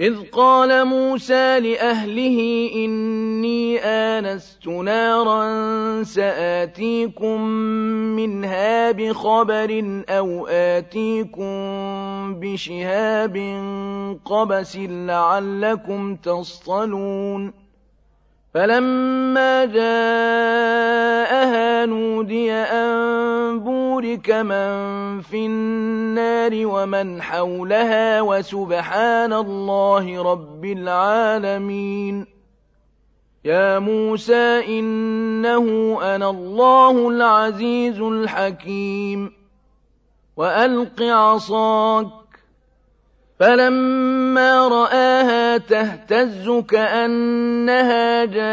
إذ قال موسى لأهله إني آنست نارا سآتيكم منها بخبر أو آتيكم بشهاب قبس لعلكم تصطلون فلما جاءها نودي أن بورك من في النار ومن حولها وسبحان الله رب العالمين. يا موسى إنه أنا الله العزيز الحكيم. وألق عصاك. فلما رآها تهتز كأنها جان.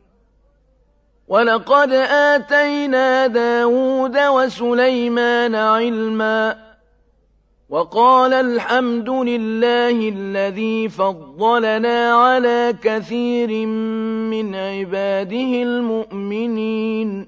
ولقد آتينا داود وسليمان علما وقال الحمد لله الذي فضلنا على كثير من عباده المؤمنين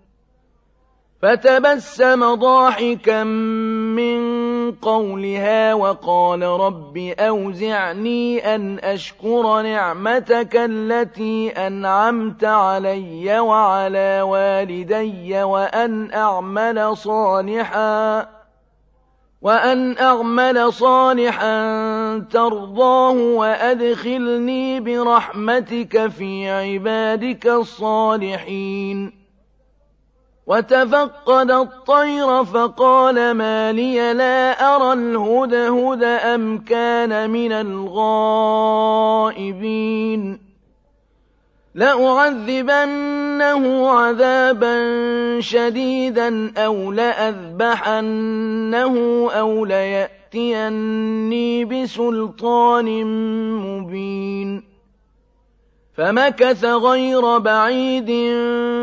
فتبسم ضاحكا من قولها وقال رب أوزعني أن أشكر نعمتك التي أنعمت علي وعلى والدي وأن أعمل صالحا وأن أعمل صالحا ترضاه وأدخلني برحمتك في عبادك الصالحين وتفقد الطير فقال ما لي لا أرى الهدهد أم كان من الغائبين. لأعذبنه عذابا شديدا أو لأذبحنه أو ليأتيني بسلطان مبين. فمكث غير بعيد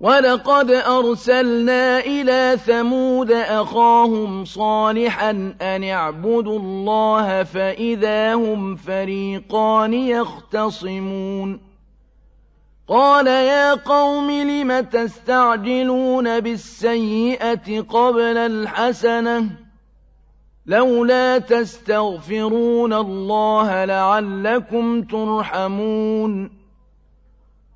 وَلَقَدْ أَرْسَلْنَا إِلَىٰ ثَمُودَ أَخَاهُمْ صَالِحًا أَنِ اعْبُدُوا اللَّهَ فَإِذَا هُمْ فَرِيقَانِ يَخْتَصِمُونَ قَالَ يَا قَوْمِ لِمَ تَسْتَعْجِلُونَ بِالسَّيِّئَةِ قَبْلَ الْحَسَنَةِ ۖ لَوْلَا تَسْتَغْفِرُونَ اللَّهَ لَعَلَّكُمْ تُرْحَمُونَ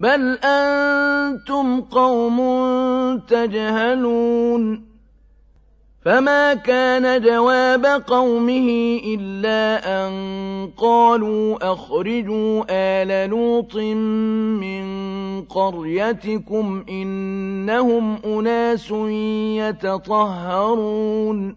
بل أنتم قوم تجهلون فما كان جواب قومه إلا أن قالوا أخرجوا آل لوط من قريتكم إنهم أناس يتطهرون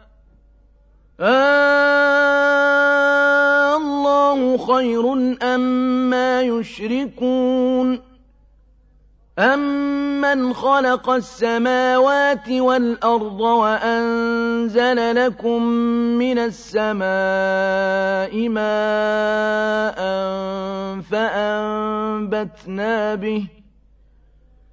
آه الله خير أما يشركون أَمَّنْ خَلَقَ السَّمَاوَاتِ وَالْأَرْضَ وَأَنزَلَ لَكُم مِّنَ السَّمَاءِ مَاءً فَأَنبَتْنَا بِهِ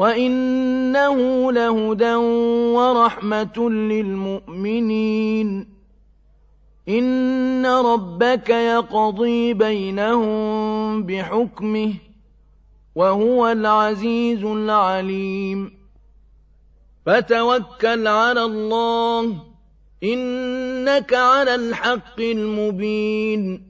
وَإِنَّهُ لَهُدًى وَرَحْمَةٌ لِّلْمُؤْمِنِينَ إِنَّ رَبَّكَ يَقْضِي بَيْنَهُم بِحُكْمِهِ ۚ وَهُوَ الْعَزِيزُ الْعَلِيمُ فَتَوَكَّلْ عَلَى اللَّهِ ۖ إِنَّكَ عَلَى الْحَقِّ الْمُبِينِ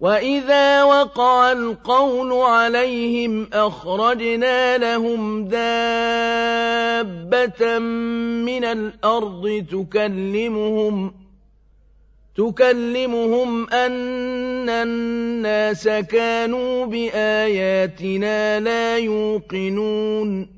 وَإِذَا وَقَعَ الْقَوْلُ عَلَيْهِمْ أَخْرَجْنَا لَهُمْ دَابَّةً مِّنَ الْأَرْضِ تُكَلِّمُهُمْ تُكَلِّمُهُمْ أَنَّ النَّاسَ كَانُوا بِآيَاتِنَا لَا يُوقِنُونَ